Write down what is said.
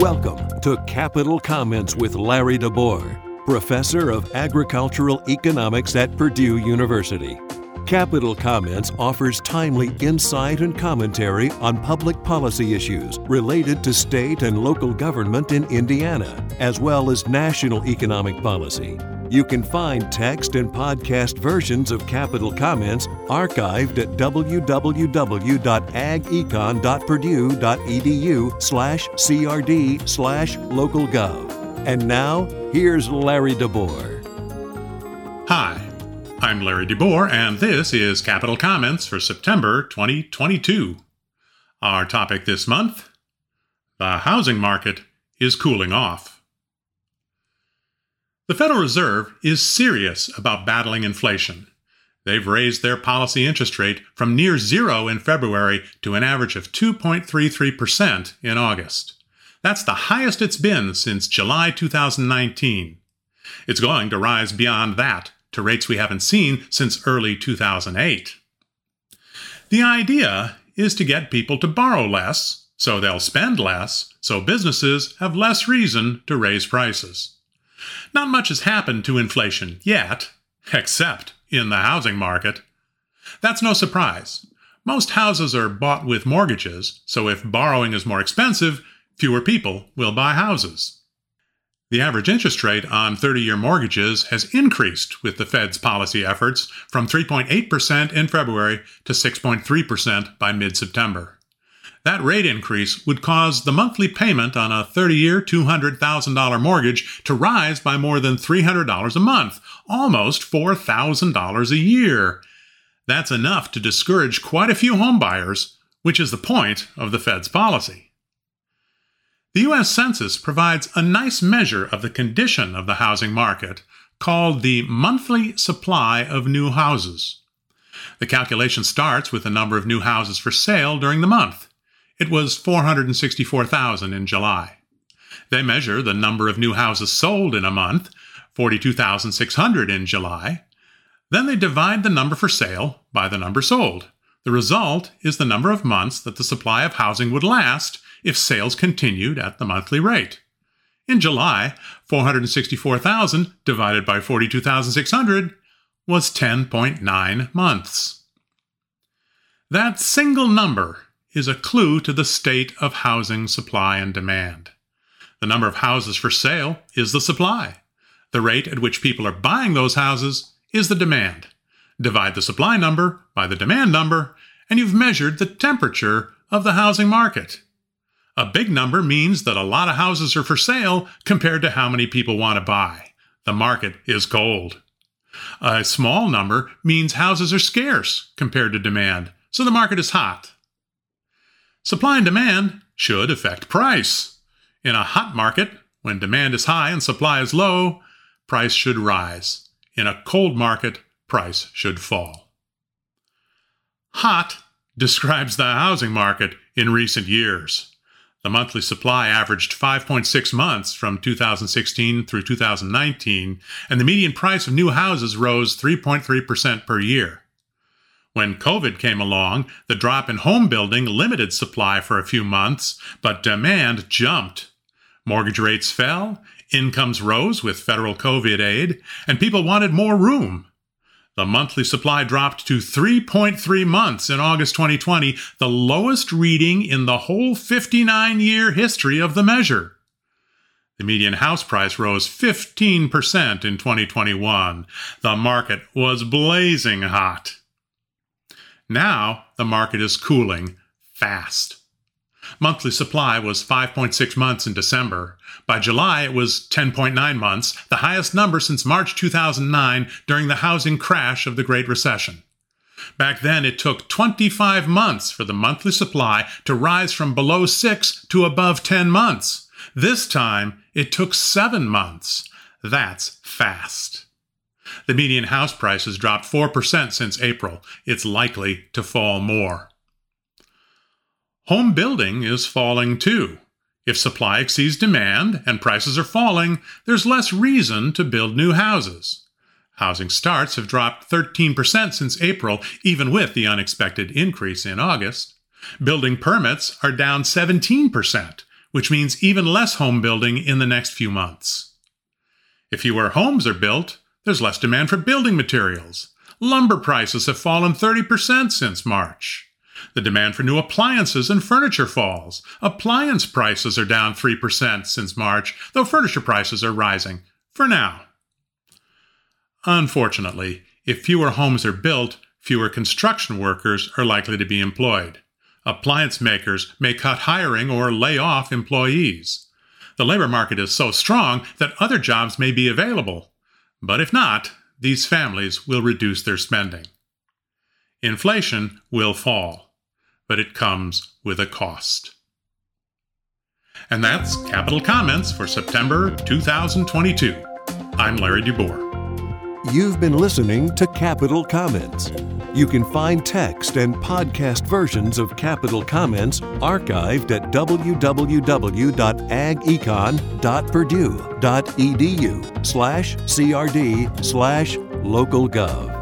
Welcome to Capital Comments with Larry DeBoer, Professor of Agricultural Economics at Purdue University. Capital Comments offers timely insight and commentary on public policy issues related to state and local government in Indiana, as well as national economic policy. You can find text and podcast versions of Capital Comments archived at www.agecon.purdue.edu slash crd slash localgov. And now, here's Larry DeBoer. Hi, I'm Larry DeBoer, and this is Capital Comments for September 2022. Our topic this month The housing market is cooling off. The Federal Reserve is serious about battling inflation. They've raised their policy interest rate from near zero in February to an average of 2.33% in August. That's the highest it's been since July 2019. It's going to rise beyond that to rates we haven't seen since early 2008. The idea is to get people to borrow less, so they'll spend less, so businesses have less reason to raise prices. Not much has happened to inflation yet, except in the housing market. That's no surprise. Most houses are bought with mortgages, so if borrowing is more expensive, fewer people will buy houses. The average interest rate on 30 year mortgages has increased with the Fed's policy efforts from 3.8% in February to 6.3% by mid September. That rate increase would cause the monthly payment on a 30 year, $200,000 mortgage to rise by more than $300 a month, almost $4,000 a year. That's enough to discourage quite a few homebuyers, which is the point of the Fed's policy. The U.S. Census provides a nice measure of the condition of the housing market called the monthly supply of new houses. The calculation starts with the number of new houses for sale during the month. It was 464,000 in July. They measure the number of new houses sold in a month, 42,600 in July. Then they divide the number for sale by the number sold. The result is the number of months that the supply of housing would last if sales continued at the monthly rate. In July, 464,000 divided by 42,600 was 10.9 months. That single number is a clue to the state of housing supply and demand. The number of houses for sale is the supply. The rate at which people are buying those houses is the demand. Divide the supply number by the demand number, and you've measured the temperature of the housing market. A big number means that a lot of houses are for sale compared to how many people want to buy. The market is cold. A small number means houses are scarce compared to demand, so the market is hot. Supply and demand should affect price. In a hot market, when demand is high and supply is low, price should rise. In a cold market, price should fall. Hot describes the housing market in recent years. The monthly supply averaged 5.6 months from 2016 through 2019, and the median price of new houses rose 3.3% per year. When COVID came along, the drop in home building limited supply for a few months, but demand jumped. Mortgage rates fell, incomes rose with federal COVID aid, and people wanted more room. The monthly supply dropped to 3.3 months in August 2020, the lowest reading in the whole 59 year history of the measure. The median house price rose 15% in 2021. The market was blazing hot. Now the market is cooling fast. Monthly supply was 5.6 months in December. By July, it was 10.9 months, the highest number since March 2009 during the housing crash of the Great Recession. Back then, it took 25 months for the monthly supply to rise from below 6 to above 10 months. This time, it took 7 months. That's fast. The median house price has dropped 4% since April. It's likely to fall more. Home building is falling too. If supply exceeds demand and prices are falling, there's less reason to build new houses. Housing starts have dropped 13% since April, even with the unexpected increase in August. Building permits are down 17%, which means even less home building in the next few months. If fewer homes are built, there's less demand for building materials. Lumber prices have fallen 30% since March. The demand for new appliances and furniture falls. Appliance prices are down 3% since March, though furniture prices are rising, for now. Unfortunately, if fewer homes are built, fewer construction workers are likely to be employed. Appliance makers may cut hiring or lay off employees. The labor market is so strong that other jobs may be available. But if not, these families will reduce their spending. Inflation will fall, but it comes with a cost. And that's Capital Comments for September 2022. I'm Larry DeBoer. You've been listening to Capital Comments. You can find text and podcast versions of Capital Comments archived at www.agecon.purdue.edu slash crd slash localgov.